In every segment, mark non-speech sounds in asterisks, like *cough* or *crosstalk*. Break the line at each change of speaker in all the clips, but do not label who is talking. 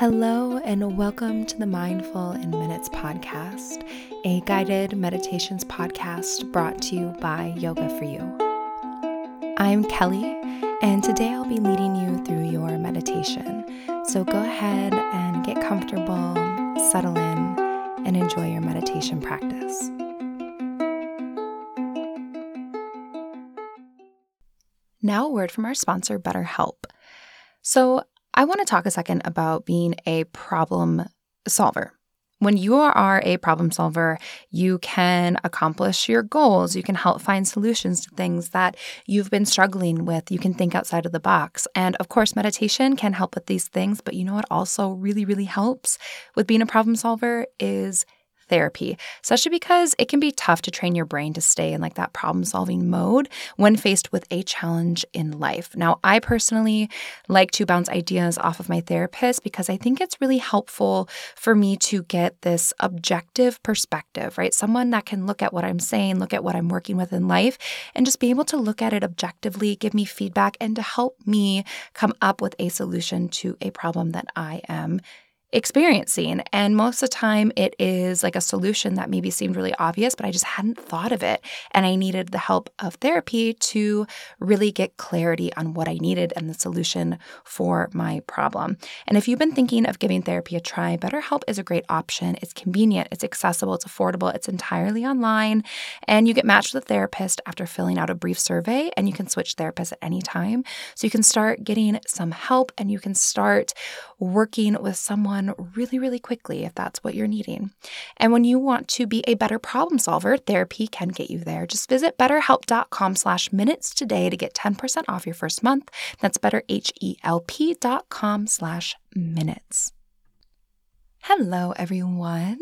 Hello, and welcome to the Mindful in Minutes podcast, a guided meditations podcast brought to you by Yoga for You. I'm Kelly, and today I'll be leading you through your meditation. So go ahead and get comfortable, settle in, and enjoy your meditation practice. Now, a word from our sponsor, BetterHelp. So, I want to talk a second about being a problem solver. When you are a problem solver, you can accomplish your goals. You can help find solutions to things that you've been struggling with. You can think outside of the box. And of course, meditation can help with these things. But you know what also really, really helps with being a problem solver is therapy, especially because it can be tough to train your brain to stay in like that problem solving mode when faced with a challenge in life. Now, I personally like to bounce ideas off of my therapist because I think it's really helpful for me to get this objective perspective, right? Someone that can look at what I'm saying, look at what I'm working with in life, and just be able to look at it objectively, give me feedback, and to help me come up with a solution to a problem that I am experiencing. And most of the time, it is like a solution that maybe seemed really obvious, but I just hadn't thought of it. And I needed the help of therapy to really get clarity on what I needed and the solution for my problem. And if you've been thinking of giving therapy a try, BetterHelp is a great option. It's convenient, it's accessible, it's affordable, it's entirely online. And you get matched with a therapist after filling out a brief survey, and you can switch therapists at any time. So you can start getting some help and you can start working with someone really, really quickly if that's what you're needing. And when you want to be a better problem solver, therapy can get you there. Just visit betterhelp.com slash minutes today to get 10% off your first month. That's betterhelp.com slash minutes. Hello, everyone.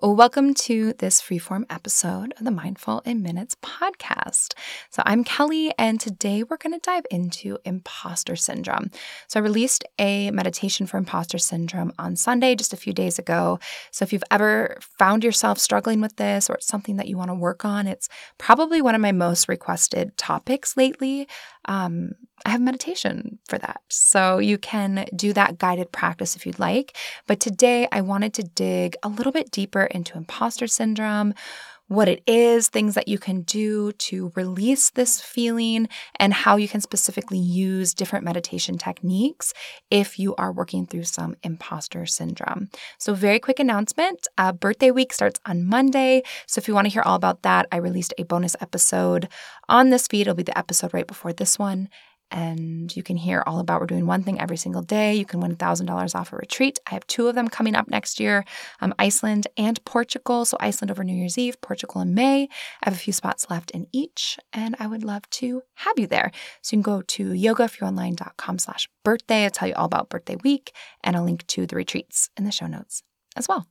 Welcome to this freeform episode of the Mindful in Minutes podcast. So, I'm Kelly, and today we're going to dive into imposter syndrome. So, I released a meditation for imposter syndrome on Sunday, just a few days ago. So, if you've ever found yourself struggling with this or it's something that you want to work on, it's probably one of my most requested topics lately. Um, I have meditation for that. So you can do that guided practice if you'd like. But today I wanted to dig a little bit deeper into imposter syndrome, what it is, things that you can do to release this feeling, and how you can specifically use different meditation techniques if you are working through some imposter syndrome. So, very quick announcement uh, birthday week starts on Monday. So, if you want to hear all about that, I released a bonus episode on this feed. It'll be the episode right before this one and you can hear all about we're doing one thing every single day. You can win $1,000 off a retreat. I have two of them coming up next year um, Iceland and Portugal. So, Iceland over New Year's Eve, Portugal in May. I have a few spots left in each, and I would love to have you there. So, you can go to yogaforyouonline.com slash birthday. I'll tell you all about birthday week, and I'll link to the retreats in the show notes as well.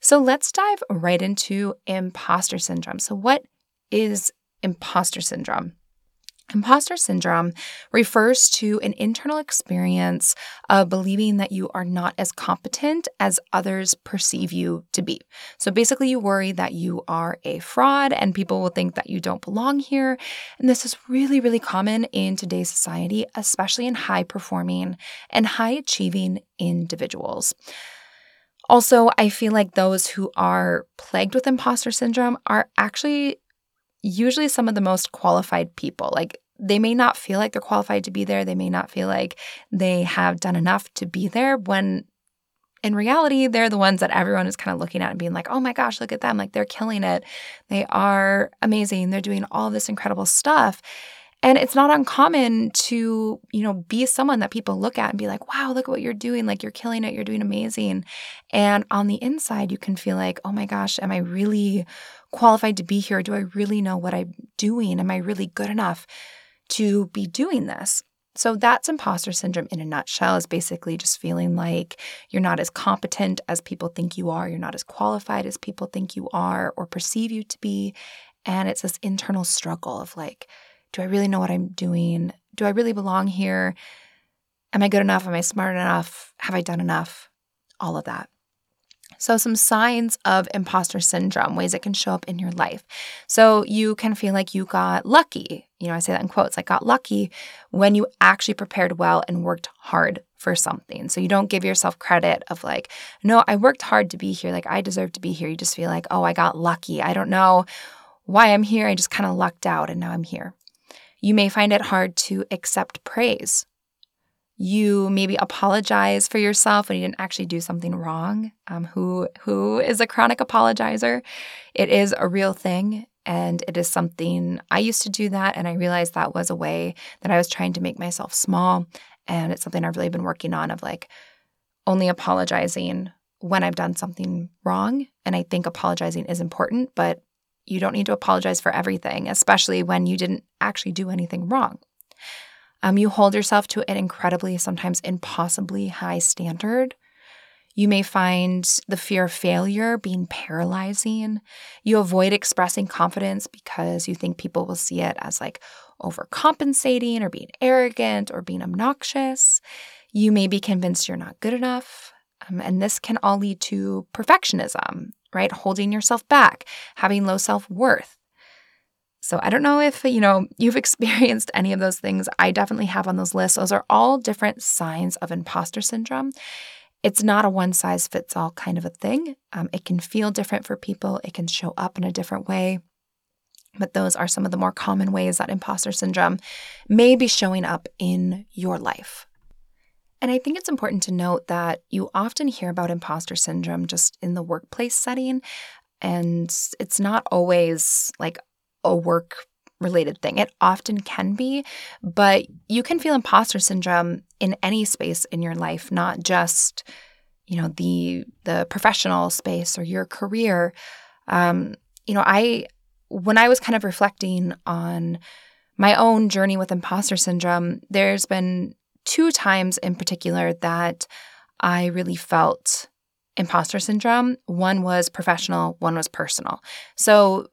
So, let's dive right into imposter syndrome. So, what is imposter syndrome? Imposter syndrome refers to an internal experience of believing that you are not as competent as others perceive you to be. So basically, you worry that you are a fraud and people will think that you don't belong here. And this is really, really common in today's society, especially in high performing and high achieving individuals. Also, I feel like those who are plagued with imposter syndrome are actually usually some of the most qualified people. Like they may not feel like they're qualified to be there. They may not feel like they have done enough to be there when in reality, they're the ones that everyone is kind of looking at and being like, oh my gosh, look at them. Like they're killing it. They are amazing. They're doing all this incredible stuff. And it's not uncommon to, you know, be someone that people look at and be like, wow, look at what you're doing. Like you're killing it. You're doing amazing. And on the inside, you can feel like, oh my gosh, am I really qualified to be here? Do I really know what I'm doing? Am I really good enough to be doing this? So that's imposter syndrome in a nutshell is basically just feeling like you're not as competent as people think you are, you're not as qualified as people think you are or perceive you to be. And it's this internal struggle of like, do I really know what I'm doing? Do I really belong here? Am I good enough? Am I smart enough? Have I done enough? All of that. So, some signs of imposter syndrome, ways it can show up in your life. So, you can feel like you got lucky. You know, I say that in quotes, like got lucky when you actually prepared well and worked hard for something. So you don't give yourself credit of like, no, I worked hard to be here. Like I deserve to be here. You just feel like, oh, I got lucky. I don't know why I'm here. I just kind of lucked out and now I'm here. You may find it hard to accept praise. You maybe apologize for yourself when you didn't actually do something wrong. Um, who who is a chronic apologizer? It is a real thing, and it is something I used to do that, and I realized that was a way that I was trying to make myself small and it's something I've really been working on of like only apologizing when I've done something wrong. And I think apologizing is important, but you don't need to apologize for everything, especially when you didn't actually do anything wrong. Um, you hold yourself to an incredibly, sometimes impossibly high standard. You may find the fear of failure being paralyzing. You avoid expressing confidence because you think people will see it as like overcompensating or being arrogant or being obnoxious. You may be convinced you're not good enough. Um, and this can all lead to perfectionism, right? Holding yourself back, having low self worth. So I don't know if, you know, you've *laughs* experienced any of those things. I definitely have on those lists. Those are all different signs of imposter syndrome. It's not a one size fits all kind of a thing. Um, it can feel different for people, it can show up in a different way. But those are some of the more common ways that imposter syndrome may be showing up in your life. And I think it's important to note that you often hear about imposter syndrome just in the workplace setting. And it's not always like a work related thing. It often can be, but you can feel imposter syndrome in any space in your life, not just, you know, the the professional space or your career. Um, you know, I when I was kind of reflecting on my own journey with imposter syndrome, there's been two times in particular that I really felt imposter syndrome. One was professional, one was personal. So,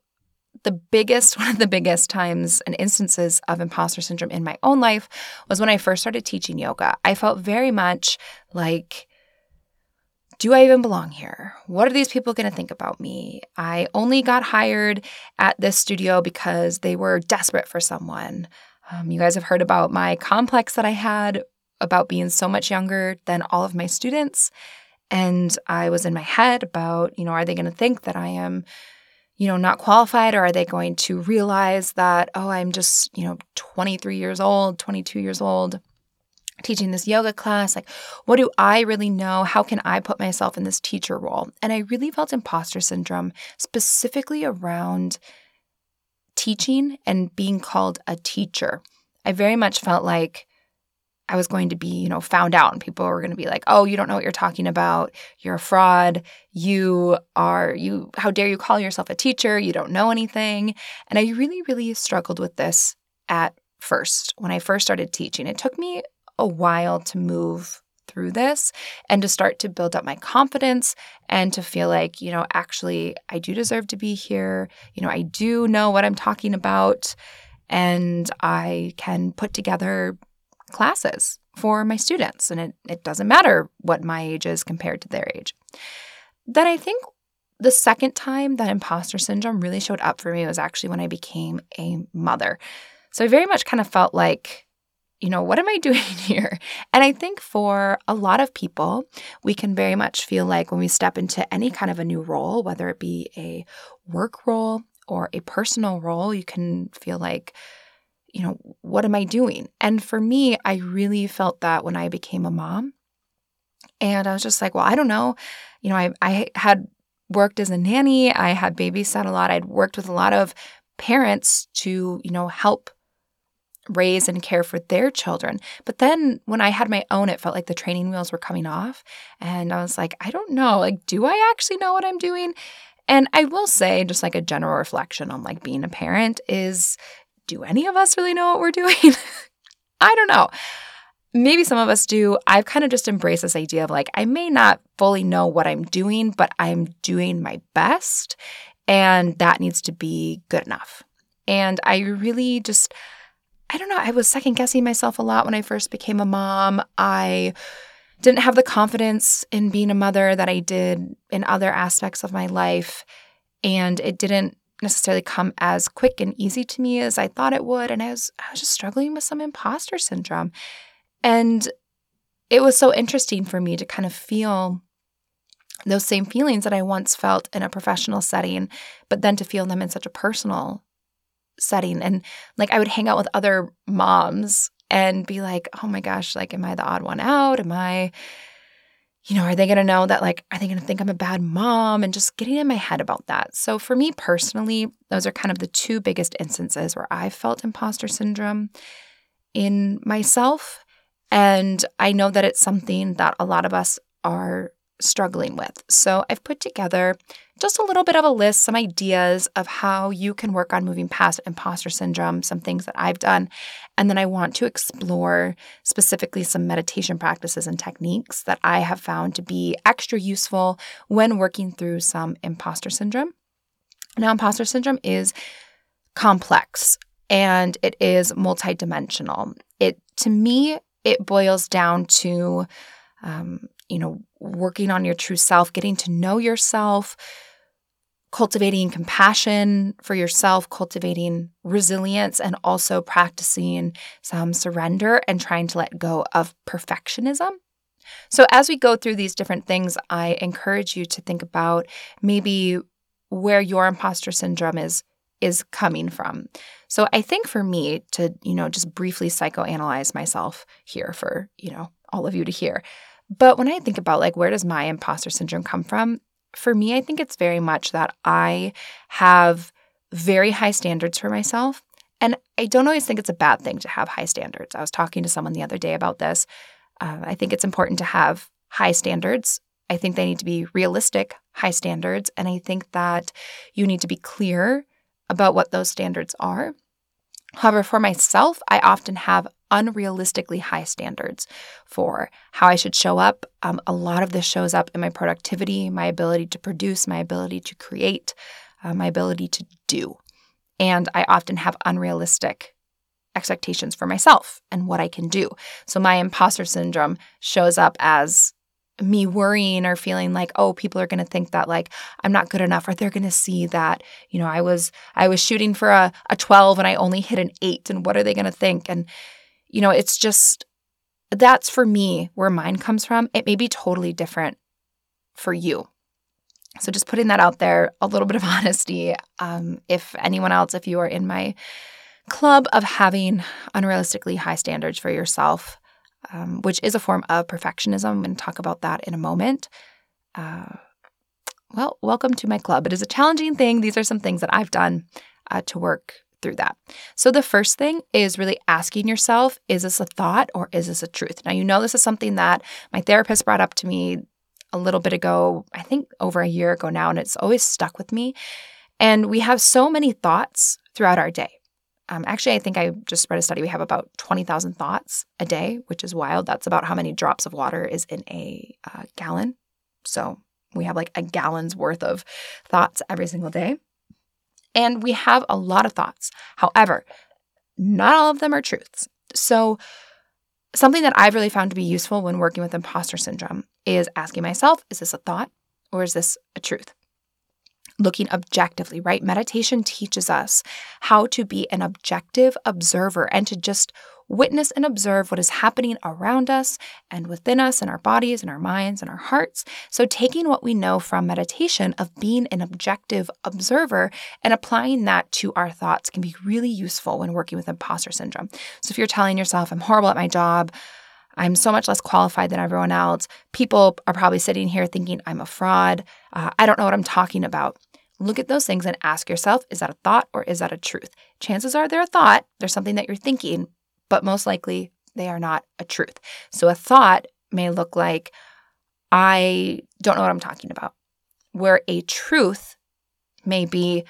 the biggest, *laughs* one of the biggest times and instances of imposter syndrome in my own life was when I first started teaching yoga. I felt very much like do I even belong here? What are these people going to think about me? I only got hired at this studio because they were desperate for someone. Um, you guys have heard about my complex that I had about being so much younger than all of my students. And I was in my head about, you know, are they going to think that I am, you know, not qualified or are they going to realize that, oh, I'm just, you know, 23 years old, 22 years old? teaching this yoga class like what do i really know how can i put myself in this teacher role and i really felt imposter syndrome specifically around teaching and being called a teacher. I very much felt like i was going to be you know found out and people were going to be like oh you don't know what you're talking about. You're a fraud. You are you how dare you call yourself a teacher? You don't know anything. And i really really struggled with this at first. When i first started teaching it took me a while to move through this and to start to build up my confidence and to feel like, you know, actually, I do deserve to be here. You know, I do know what I'm talking about and I can put together classes for my students. And it, it doesn't matter what my age is compared to their age. Then I think the second time that imposter syndrome really showed up for me was actually when I became a mother. So I very much kind of felt like you know, what am I *laughs* doing here? And I think for a lot of people, we can very much feel like when we step into any kind of a new role, whether it be a work role or a personal role, you can feel like, you know, what am I doing? And for me, I really felt that when I became a mom. And I was just like, well, I don't know. You know, I, I had worked as a nanny, I had babysat a lot, I'd worked with a lot of parents to, you know, help raise and care for their children. But then when I had my own, it felt like the training wheels were coming off. And I was like, I don't know. Like, do I actually know what I'm doing? And I will say, just like a general reflection on like being a parent is do any of us really know what we're *laughs* doing? I don't know. Maybe some of us do. I've kind of just embraced this idea of like, I may not fully know what I'm doing, but I'm doing my best. And that needs to be good enough. And I really just, I don't know, I was second guessing myself a lot when I first became a mom. I didn't have the confidence in being a mother that I did in other aspects of my life. And it didn't necessarily come as quick and easy to me as I thought it would. And I was I was just struggling with some imposter syndrome. And it was so interesting for me to kind of feel those same feelings that I once felt in a professional setting, but then to feel them in such a personal setting. And like I would hang out with other moms and be like, oh my gosh, like, am I the odd one out? Am I, you know, are they going to know that, like, are they going to think I'm a bad mom? And just getting in my head about that. So, for me personally, those are kind of the two biggest instances where I felt imposter syndrome in myself. And I know that it's something that a lot of us are struggling with. So I've put together just a little bit of a list, some ideas of how you can work on moving past imposter syndrome, some things that I've done. And then I want to explore specifically some meditation practices and techniques that I have found to be extra useful when working through some imposter syndrome. Now, imposter syndrome is complex and it is multidimensional. It, to me, it boils down to um, you know, working on your true self, getting to know yourself, cultivating compassion for yourself, cultivating resilience, and also practicing some surrender and trying to let go of perfectionism. So, as we go through these different things, I encourage you to think about maybe where your imposter syndrome is is coming from. So I think for me to, you know, just briefly psychoanalyze myself here for, you know, all of you to hear. But when I think about like where does my imposter syndrome come from? For me, I think it's very much that I have very high standards for myself. And I don't always think it's a bad thing to have high standards. I was talking to someone the other day about this. Uh, I think it's important to have high standards. I think they need to be realistic, high standards. And I think that you need to be clear about what those standards are. However, for myself, I often have unrealistically high standards for how I should show up. Um, a lot of this shows up in my productivity, my ability to produce, my ability to create, uh, my ability to do. And I often have unrealistic expectations for myself and what I can do. So my imposter syndrome shows up as me worrying or feeling like oh people are going to think that like i'm not good enough or they're going to see that you know i was i was shooting for a, a 12 and i only hit an 8 and what are they going to think and you know it's just that's for me where mine comes from it may be totally different for you so just putting that out there a little bit of *laughs* honesty um, if anyone else if you are in my club of having unrealistically high standards for yourself um, which is a form of perfectionism. I'm going to talk about that in a moment. Uh, well, welcome to my club. It is a challenging thing. These are some things that I've done uh, to work through that. So, the first thing is really asking yourself is this a thought or is this a truth? Now, you know, this is something that my therapist brought up to me a little bit ago, I think over a year ago now, and it's always stuck with me. And we have so many thoughts throughout our day. Um, actually, I think I just read a study. We have about 20,000 thoughts a day, which is wild. That's about how many drops of water is in a uh, gallon. So we have like a gallon's worth of thoughts every single day. And we have a lot of thoughts. However, not all of them are truths. So, something that I've really found to be useful when working with imposter syndrome is asking myself, is this a thought or is this a truth? looking objectively, right? Meditation teaches us how to be an objective observer and to just witness and observe what is happening around us and within us in our bodies and our minds and our hearts. So, taking what we know from meditation of being an objective observer and applying that to our thoughts can be really useful when working with imposter syndrome. So, if you're telling yourself, I'm horrible at my job, I'm so much less qualified than everyone else. People are probably sitting here thinking I'm a fraud. Uh, I don't know what I'm talking about. Look at those things and ask yourself is that a thought or is that a truth? Chances are they're a thought, they're something that you're thinking, but most likely they are not a truth. So a thought may look like, I don't know what I'm talking about, where a truth may be,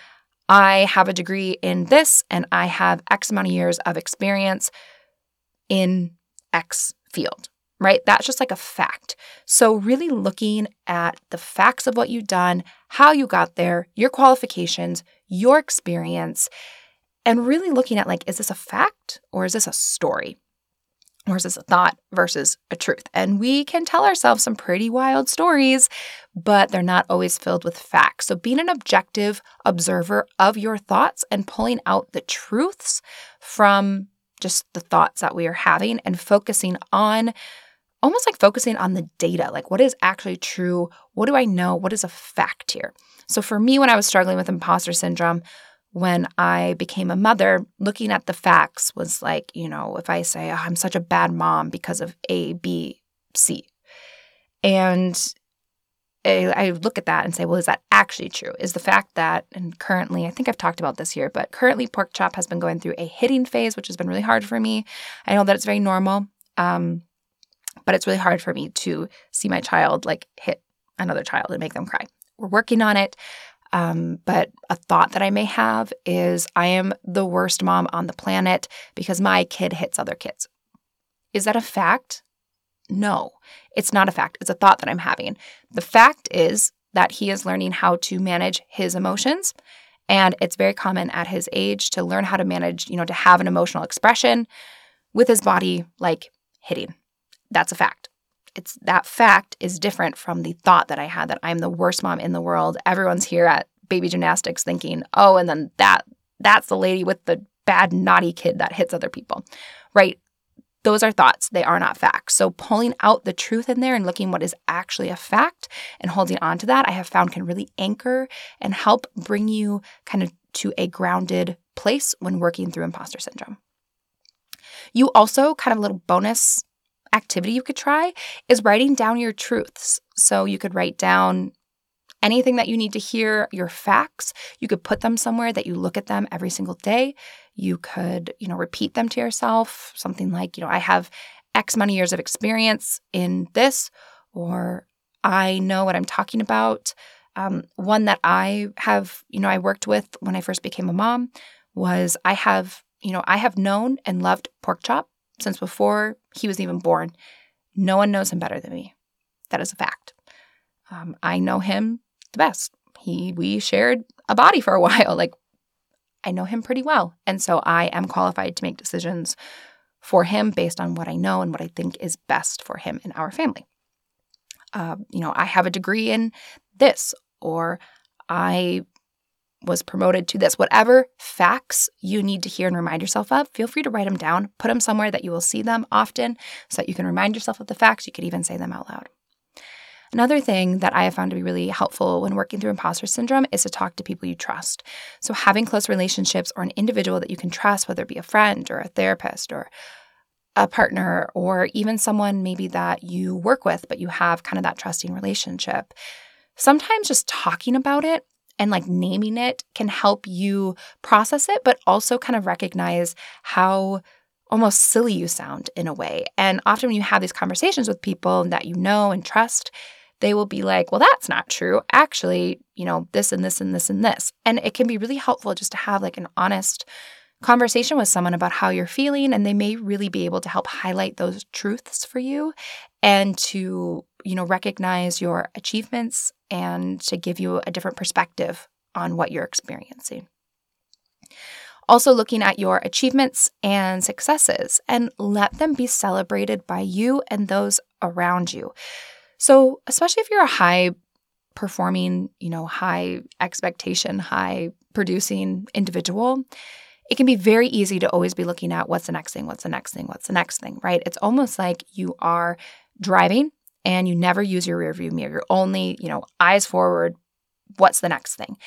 I have a degree in this and I have X amount of years of experience in X field right? That's just like a fact. So, really looking at the facts of what you've done, how you got there, your qualifications, your experience, and really looking at like, is this a fact or is this a story? Or is this a thought versus a truth? And we can tell ourselves some pretty wild stories, but they're not always filled with facts. So, being an objective observer of your thoughts and pulling out the truths from just the thoughts that we are having and focusing on almost like focusing on the data like what is actually true what do i know what is a fact here so for me when i was struggling with imposter syndrome when i became a mother looking at the facts was like you know if i say oh, i'm such a bad mom because of a b c and I look at that and say, well, is that actually true? Is the fact that, and currently, I think I've talked about this here, but currently Pork Chop has been going through a hitting phase, which has been really hard for me. I know that it's very normal, um, but it's really hard for me to see my child like hit another child and make them cry. We're working on it. Um, but a thought that I may have is I am the worst mom on the planet because my kid hits other kids. Is that a fact? No, it's not a fact. It's a thought that I'm having. The fact is that he is learning how to manage his emotions. And it's very common at his age to learn how to manage, you know, to have an emotional expression with his body like hitting. That's a fact. It's that fact is different from the thought that I had that I'm the worst mom in the world. Everyone's here at baby gymnastics thinking, "Oh, and then that that's the lady with the bad naughty kid that hits other people." Right? Those are thoughts, they are not facts. So, pulling out the truth in there and looking what is actually a fact and holding on to that, I have found can really anchor and help bring you kind of to a grounded place when working through imposter syndrome. You also, kind of a little bonus activity you could try is writing down your truths. So, you could write down anything that you need to hear, your facts. You could put them somewhere that you look at them every single day. You could, you know, repeat them to yourself, something like, you know, I have X many years of experience in this, or I know what I'm talking about. Um, one that I have, you know, I worked with when I first became a mom was I have, you know, I have known and loved pork chop since before he was even born. No one knows him better than me. That is a fact. Um, I know him the best. He, we shared a body for a *laughs* while. Like I know him pretty well. And so I am qualified to make decisions for him based on what I know and what I think is best for him and our family. Uh, you know, I have a degree in this, or I was promoted to this. Whatever facts you need to hear and remind yourself of, feel free to write them down. Put them somewhere that you will see them often so that you can remind yourself of the facts. You could even say them out loud. Another thing that I have found to be really helpful when working through imposter syndrome is to talk to people you trust. So, having close relationships or an individual that you can trust, whether it be a friend or a therapist or a partner, or even someone maybe that you work with, but you have kind of that trusting relationship. Sometimes just talking about it and like naming it can help you process it, but also kind of recognize how almost silly you sound in a way. And often when you have these conversations with people that you know and trust, they will be like, well, that's not true. Actually, you know, this and this and this and this. And it can be really helpful just to have like an honest conversation with someone about how you're feeling. And they may really be able to help highlight those truths for you and to, you know, recognize your achievements and to give you a different perspective on what you're experiencing. Also, looking at your achievements and successes and let them be celebrated by you and those around you. So, especially if you're a high performing, you know, high expectation, high producing individual, it can be very easy to always be looking at what's the next thing, what's the next thing, what's the next thing, right? It's almost like you are driving and you never use your rearview mirror. You're only, you know, eyes forward, what's the next thing?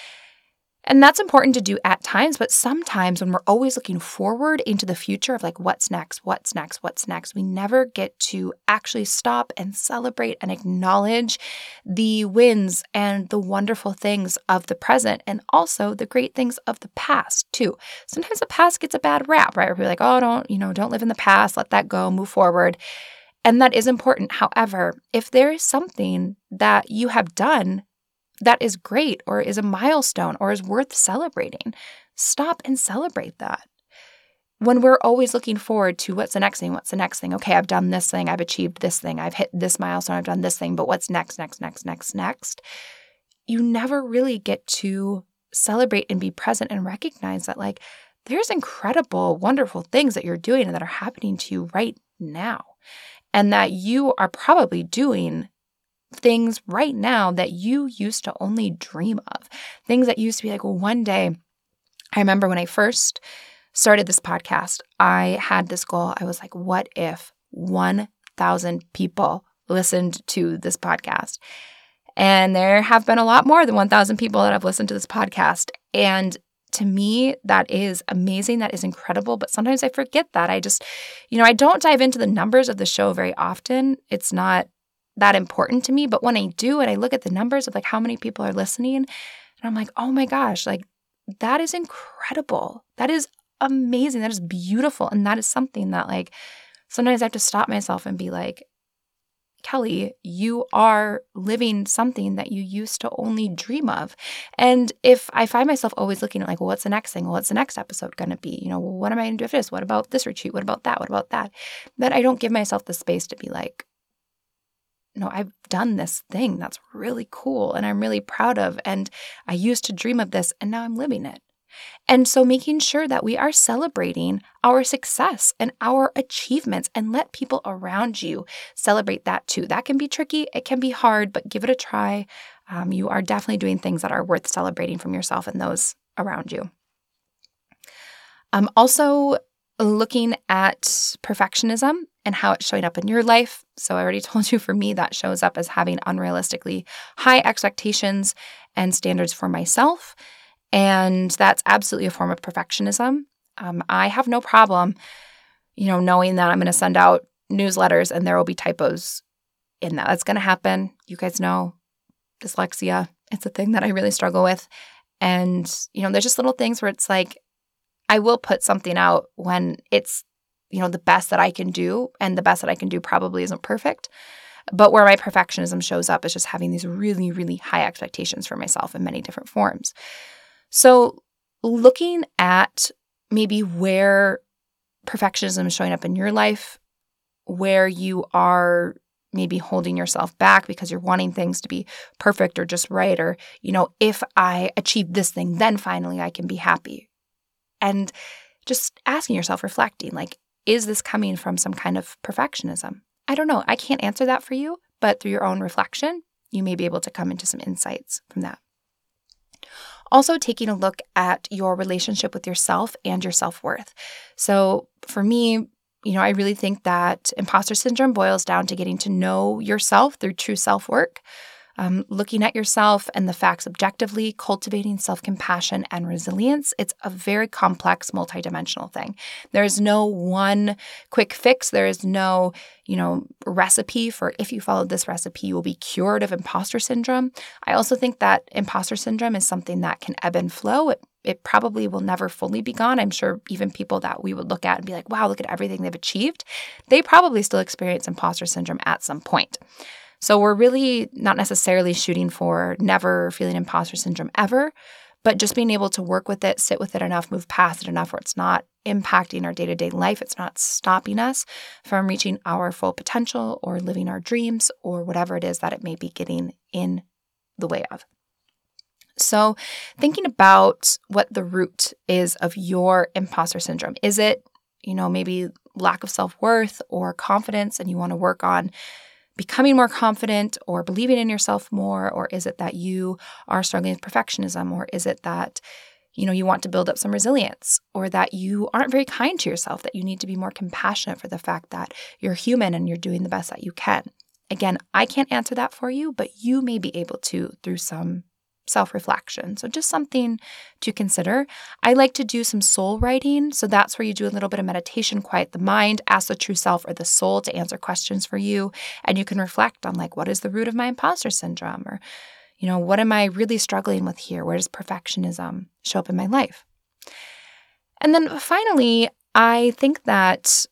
And that's important to do at times, but sometimes when we're always looking forward into the future of like what's next, what's next, what's next, we never get to actually stop and celebrate and acknowledge the wins and the wonderful things of the present and also the great things of the past too. Sometimes the past gets a bad rap, right? We're like, oh, don't, you know, don't live in the past, let that go, move forward. And that is important. However, if there is something that you have done that is great or is a milestone or is worth celebrating. Stop and celebrate that. When we're always looking forward to what's the next thing, what's the next thing? Okay, I've done this thing, I've achieved this thing, I've hit this milestone, I've done this thing, but what's next, next, next, next, next? You never really get to celebrate and be present and recognize that, like, there's incredible, wonderful things that you're doing and that are happening to you right now. And that you are probably doing things right now that you used to only dream of. Things that used to be like, well, one day, I remember when I first started this podcast, I had this goal. I was like, what if 1,000 1,000 people listened to this podcast. And there have been a lot more than 1,000 people that have listened to this podcast. And to me, that is amazing. That is incredible. But sometimes I forget that. I just, you know, I don't dive into the numbers of the show very often. It's not that important to me. But when I do and I look at the numbers of like how many people are listening, and I'm like, oh my gosh, like that is incredible. That is amazing. That is beautiful. And that is something that like sometimes I have to stop myself and be like, Kelly, you are living something that you used to only dream of. And if I find myself always looking at, like, well, what's the next thing? Well, what's the next episode going to be? You know, what am I going to do for this? What about this retreat? What about that? What about that? Then I don't give myself the space to be like, no, I've done this thing that's really cool and I'm really proud of. And I used to dream of this and now I'm living it. And so making sure that we are celebrating our success and our achievements and let people around you celebrate that too. That can be tricky, it can be hard, but give it a try. Um, you are definitely doing things that are worth celebrating from yourself and those around you. Um, also, looking at perfectionism and how it's showing up in your life. So, I already *laughs* told you for me, that shows up as having unrealistically high expectations and standards for myself and that's absolutely a form of perfectionism. Um, I have no problem, you know, knowing that I'm going to send out newsletters and there will be typos in that. That's going to happen. You guys know dyslexia. It's a thing that I really struggle with. And, you know, there's just little things where it's like, I will put something out when it's, you know, the best that I can do. And the best that I can do probably isn't perfect. But where my perfectionism shows up is just having these really, really high expectations for myself in many different forms. So, looking at maybe where perfectionism is showing up in your life, where you are maybe holding yourself back because you're wanting things to be perfect or just right, or, you know, if I achieve this thing, then finally I can be happy. And just asking yourself, reflecting, like, is this coming from some kind of perfectionism? I don't know. I can't answer that for you, but through your own reflection, you may be able to come into some insights from that. Also, taking a look at your relationship with yourself and your self worth. So, for me, you know, I really think that imposter syndrome boils down to getting to know yourself through true self work um, looking at yourself and the facts objectively, cultivating self compassion and resilience. It's a very complex, multidimensional thing. There is no one quick fix. There is no, you know, recipe for if you follow this recipe, you will be cured of imposter syndrome. I also think that imposter syndrome is something that can ebb and flow. It it probably will never fully be gone. I'm sure even people that we would look at and be like, wow, look at everything they've achieved, they probably still experience imposter syndrome at some point. So we're really not necessarily shooting for never feeling imposter syndrome ever, but just being able to work with it, sit with it enough, move past it enough where it's not impacting our day to day life. It's not stopping us from reaching our full potential or living our dreams or whatever it is that it may be getting in the way of. So, thinking about what the root is of your imposter syndrome. Is it, you know, maybe lack of self worth or confidence, and you want to work on becoming more confident or believing in yourself more? Or is it that you are struggling with perfectionism? Or is it that, you know, you want to build up some resilience or that you aren't very kind to yourself, that you need to be more compassionate for the fact that you're human and you're doing the best that you can? Again, I can't answer that for you, but you may be able to through some self reflection. So, just something to consider. I like to do some soul writing. So, that's where you do a little bit of meditation, quiet the mind, ask the true self or the soul to answer questions for you. And you can reflect on, like, what is the root of my imposter syndrome? Or, you know, what am I really struggling with here? Where does perfectionism show up in my life? And then finally, I think that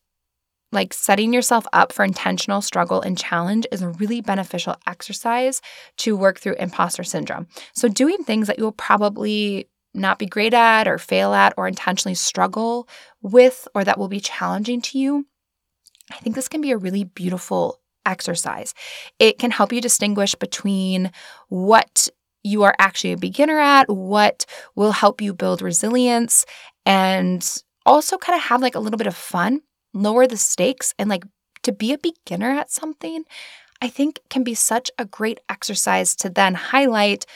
like setting yourself up for intentional struggle and challenge is a really beneficial exercise to work through imposter syndrome. So, doing things that you'll probably not be great at or fail at or intentionally struggle with or that will be challenging to you, I think this can be a really beautiful exercise. It can help you distinguish between what you are actually a beginner at, what will help you build resilience, and also kind of have like a little bit of fun lower the stakes and like to be a beginner at something, I think can be such a great exercise to then highlight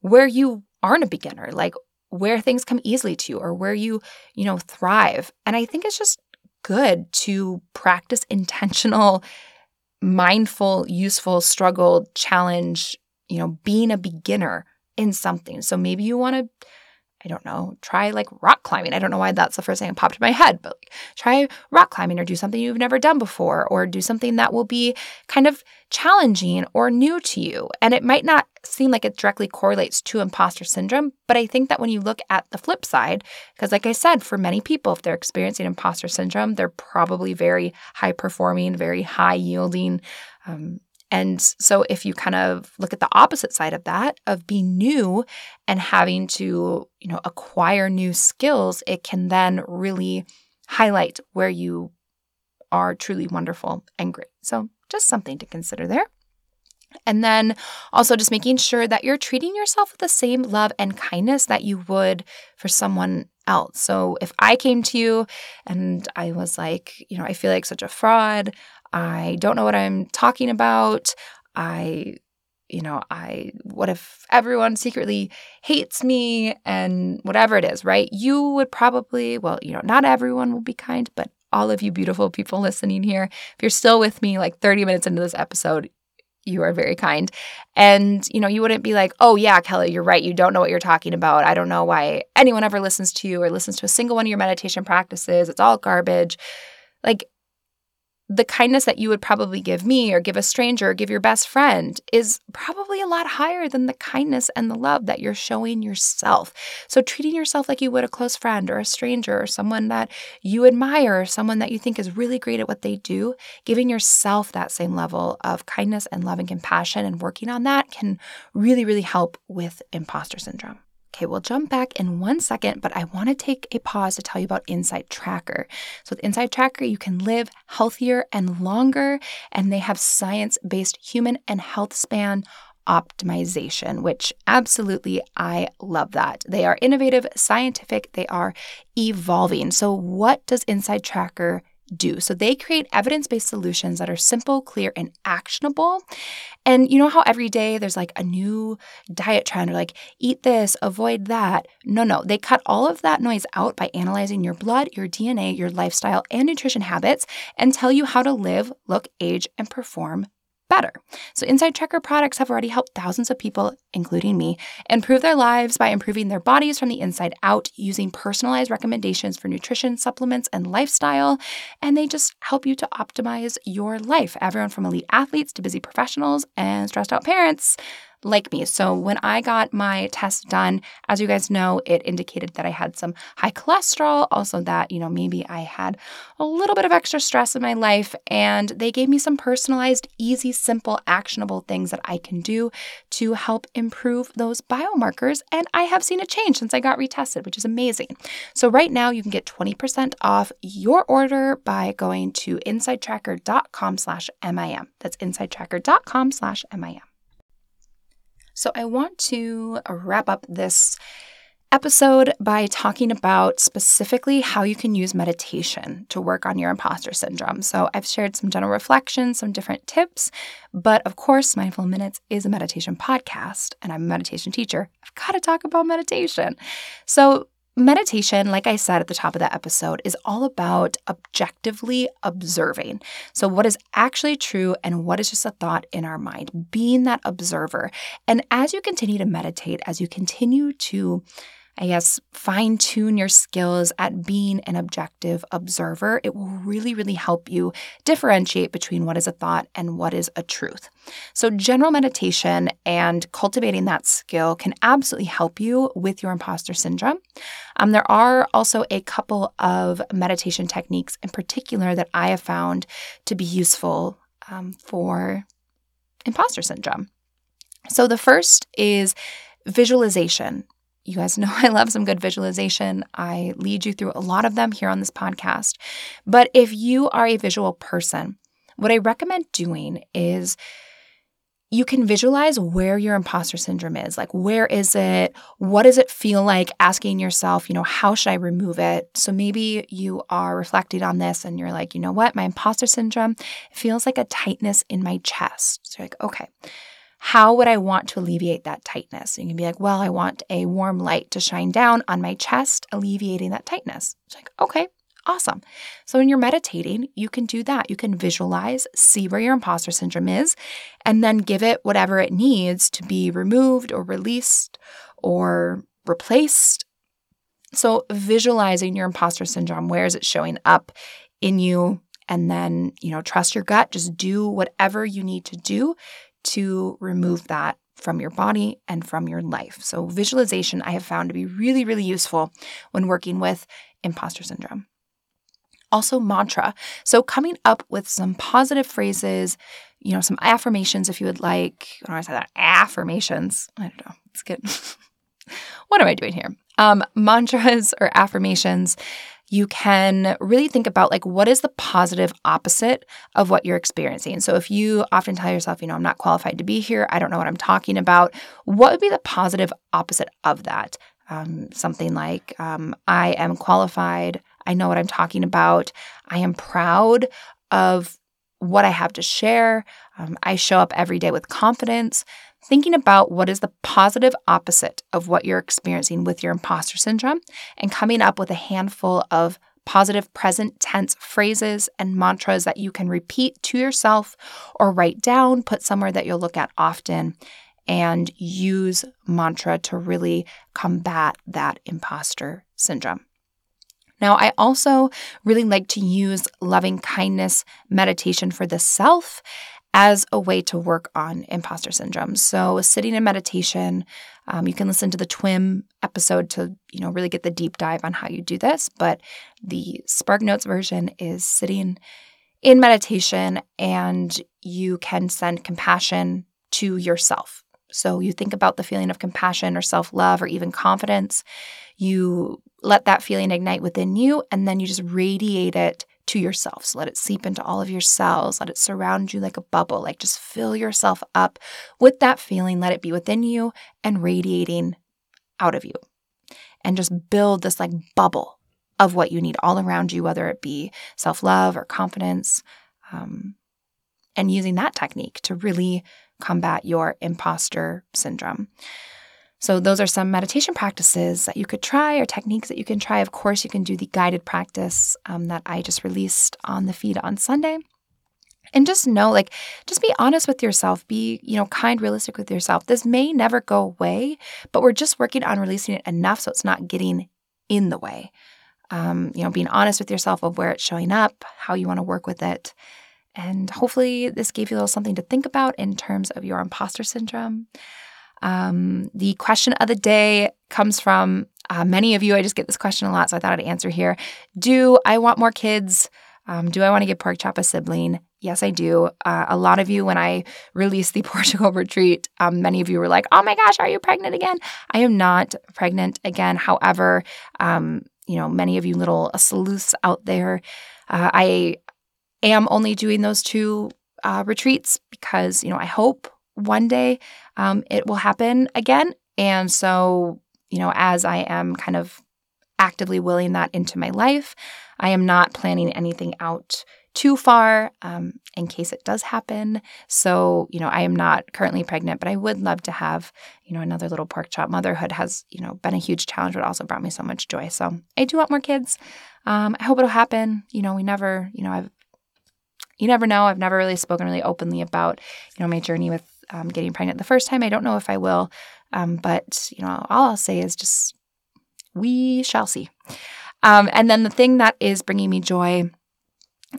where you aren't a beginner, like where things come easily to you or where you, you know, thrive. And I think it's just good to practice intentional mindful, useful struggle, challenge, you know, being a beginner in something. So maybe you want to I don't know, try like rock climbing. I don't know why that's the first thing that popped in my head, but like, try rock climbing or do something you've never done before or do something that will be kind of challenging or new to you. And it might not seem like it directly correlates to imposter syndrome, but I think that when you look at the flip side, because like I said, for many people, if they're experiencing imposter syndrome, they're probably very high performing, very high yielding, um, and so, if you kind of look at the opposite side of that, of being new and having to, you know, acquire new skills, it can then really highlight where you are truly wonderful and great. So, just something to consider there. And then also just making sure that you're treating yourself with the same love and kindness that you would for someone else. So if I came to you and I was like, you know, I feel like such a fraud, I don't know what I'm talking about. I, you know, I, what if everyone secretly hates me and whatever it is, right? You would probably, well, you know, not everyone will be kind, but all of you beautiful people listening here, if you're still with me like 30 minutes into this episode, you are very kind. And, you know, you wouldn't be like, oh, yeah, Kelly, you're right. You don't know what you're talking about. I don't know why anyone ever listens to you or listens to a single one of your meditation practices. It's all garbage. Like, the kindness that you would probably give me or give a stranger or give your best friend is probably a lot higher than the kindness and the love that you're showing yourself. So, treating yourself like you would a close friend or a stranger or someone that you admire or someone that you think is really great at what they do, giving yourself that same level of kindness and love and compassion and working on that can really, really help with imposter syndrome. Okay, we'll jump back in one second, but I want to take a pause to tell you about InsideTracker. So, with InsideTracker, you can live healthier and longer, and they have science based human and health span optimization, which absolutely I love that. They are innovative, scientific, they are evolving. So, what does InsideTracker do. So they create evidence based solutions that are simple, clear, and actionable. And you know how every day there's like a new diet trend or like eat this, avoid that. No, no, they cut all of that noise out by analyzing your blood, your DNA, your lifestyle, and nutrition habits and tell you how to live, look, age, and perform better. So, InsideTracker products have already helped thousands of people, including me, improve their lives by improving their bodies from the inside out using personalized recommendations for nutrition, supplements, and lifestyle. And they just help you to optimize your life. Everyone from elite athletes to busy professionals and stressed out parents like me. So when I got my test done, as you guys know, it indicated that I had some high cholesterol, also that, you know, maybe I had a little bit of extra stress in my life. And they gave me some personalized, easy, simple, actionable things that I can do to help improve those biomarkers. And I have seen a change since I got retested, which is amazing. So right now you can get 20% off your order by going to insidetracker.com slash MIM. That's insidetracker.com slash MIM. So, I want to wrap up this episode by talking about specifically how you can use meditation to work on your imposter syndrome. So, I've shared some general reflections, some different tips, but of course, Mindful Minutes is a meditation podcast, and I'm a meditation teacher. I've got to talk about meditation. So, Meditation, like I said at the top of that episode, is all about objectively observing. So, what is actually true and what is just a thought in our mind, being that observer. And as you continue to meditate, as you continue to I guess, fine tune your skills at being an objective observer, it will really, really help you differentiate between what is a thought and what is a truth. So, general meditation and cultivating that skill can absolutely help you with your imposter syndrome. Um, there are also a couple of meditation techniques in particular that I have found to be useful um, for imposter syndrome. So, the first is visualization. You guys know *laughs* I love some good visualization. I lead you through a lot of them here on this podcast. But if you are a visual person, what I recommend doing is you can visualize where your imposter syndrome is. Like, where is it? What does it feel like? Asking yourself, you know, how should I remove it? So maybe you are reflecting on this and you're like, you know what? My imposter syndrome feels like a tightness in my chest. So like, okay, how would I want to alleviate that tightness? And you can be like, well, I want a warm light to shine down on my chest, alleviating that tightness. It's like, okay, Awesome. So, when you're meditating, you can do that. You can visualize, see where your imposter syndrome is, and then give it whatever it needs to be removed or released or replaced. So, visualizing your imposter syndrome, where is it showing up in you? And then, you know, trust your gut. Just do whatever you need to do to remove that from your body and from your life. So, visualization I have found to be really, really useful when working with imposter syndrome. Also, mantra. So, coming up with some positive phrases, you know, some affirmations if you would like. I don't I say that, affirmations. I don't know. It's good. *laughs* what am I doing here? Um, mantras or affirmations you can really think about like what is the positive opposite of what you're experiencing. So if you often tell yourself, you know, I'm not qualified to be here, I don't know what I'm talking about, what would be the positive opposite of that? Um, something like, um, I am qualified, I know what I'm talking about, I am proud of what I have to share, um, I show up every day with confidence thinking about what is the positive opposite of what you're experiencing with your imposter syndrome and coming up with a handful of positive present tense phrases and mantras that you can repeat to yourself or write down, put somewhere that you'll look at often, and use mantra to really combat that imposter syndrome. Now, I also really like to use loving kindness meditation for the self as a way to work on imposter syndrome. So, sitting in meditation, um, you can listen to the TWIM episode to you know really get the deep dive on how you do this. But the Spark Notes version is sitting in meditation, and you can send compassion to yourself. So you think about the feeling of compassion or self love or even confidence. You let that feeling ignite within you, and then you just radiate it to yourself. So let it seep into all of your cells. Let it surround you like a bubble. Like just fill yourself up with that feeling. Let it be within you and radiating out of you. And just build this like bubble of what you need all around you, whether it be self love or confidence. Um, and using that technique to really combat your imposter syndrome. So, those are some meditation practices that you could try or techniques that you can try. Of course, you can do the guided practice um, that I just released on the feed on Sunday. And just know, like, just be honest with yourself. Be, you know, kind, realistic with yourself. This may never go away, but we're just working on releasing it enough so it's not getting in the way. Um, you know, being honest with yourself of where it's showing up, how you want to work with it. And hopefully, this gave you a little something to think about in terms of your imposter syndrome. Um, the question of the day comes from uh, many of you. I just get this question a lot, so I thought I'd answer here. Do I want more kids? Um, do I want to give Pork Chop a sibling? Yes, I do. Uh, a lot of you, when I released the *laughs* Portugal retreat, um, many of you were like, "Oh my gosh, are you pregnant again?" I am not pregnant again. However, um, you know, many of you little sleuths out there, uh, I am only doing those two uh, retreats because you know I hope one day um, it will happen again. And so, you know, as I am kind of actively willing that into my life, I am not planning anything out too far um, in case it does happen. So, you know, I am not currently pregnant, but I would love to have, you know, another little pork chop. Motherhood has, you know, been a huge challenge, but also brought me so much joy. So I do want more kids. Um, I hope it'll happen. You know, we never, you know, I've, you never know. I've never really spoken really openly about, you know, my journey with um, getting pregnant the first time. I don't know if I will, um, but you know, all I'll say is just we shall see. Um, and then the thing that is bringing me joy,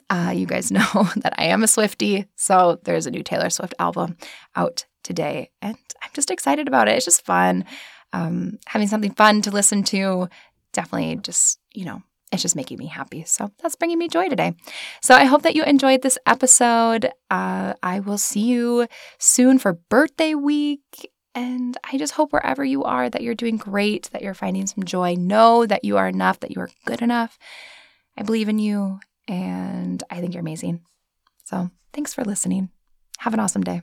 uh, you guys *laughs* know that I am a Swiftie, so there's a new Taylor Swift album out today, and I'm just excited about it. It's just fun, um, having something fun to listen to. Definitely, just you know, it's just making me happy. So that's bringing me joy today. So I hope that you enjoyed this episode. Uh, I will see you soon for birthday week. And I just hope wherever you are that you're doing great, that you're finding some joy. Know that you are enough, that you are good enough. I believe in you, and I think you're amazing. So thanks for listening. Have an awesome day.